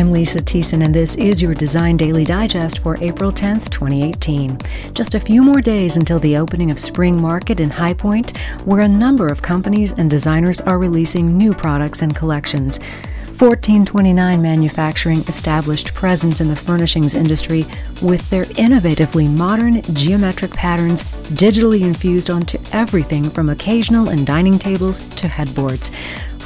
I'm Lisa Thiessen, and this is your Design Daily Digest for April 10th, 2018. Just a few more days until the opening of Spring Market in High Point, where a number of companies and designers are releasing new products and collections. 1429 Manufacturing established presence in the furnishings industry with their innovatively modern geometric patterns digitally infused onto everything from occasional and dining tables to headboards.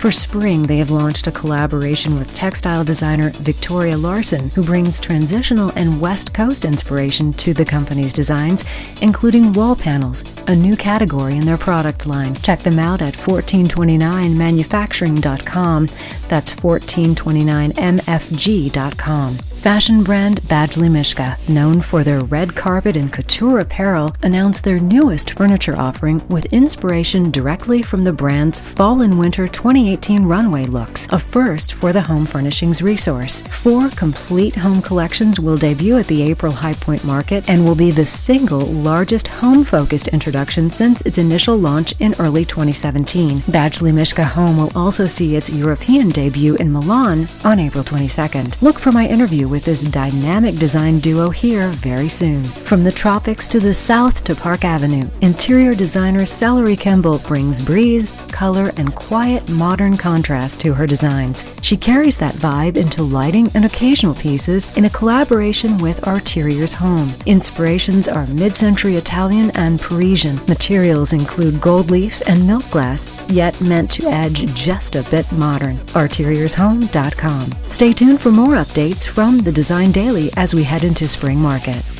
For spring, they have launched a collaboration with textile designer Victoria Larson, who brings transitional and West Coast inspiration to the company's designs, including wall panels, a new category in their product line. Check them out at 1429manufacturing.com. That's 1429mfg.com. Fashion brand Badgley Mischka, known for their red carpet and couture apparel, announced their newest furniture offering with inspiration directly from the brand's fall and winter 2018 runway looks, a first for the home furnishings resource. Four complete home collections will debut at the April High Point Market and will be the single largest home focused introduction since its initial launch in early 2017. Badgley Mischka Home will also see its European debut in Milan on April 22nd. Look for my interview with this dynamic design duo here very soon. From the tropics to the south to Park Avenue, interior designer Celerie Kemble brings breeze, color, and quiet modern contrast to her designs. She carries that vibe into lighting and occasional pieces in a collaboration with Arteriors Home. Inspirations are mid-century Italian and Parisian. Materials include gold leaf and milk glass, yet meant to edge just a bit modern. ArteriorsHome.com. Stay tuned for more updates from the Design Daily as we head into spring market.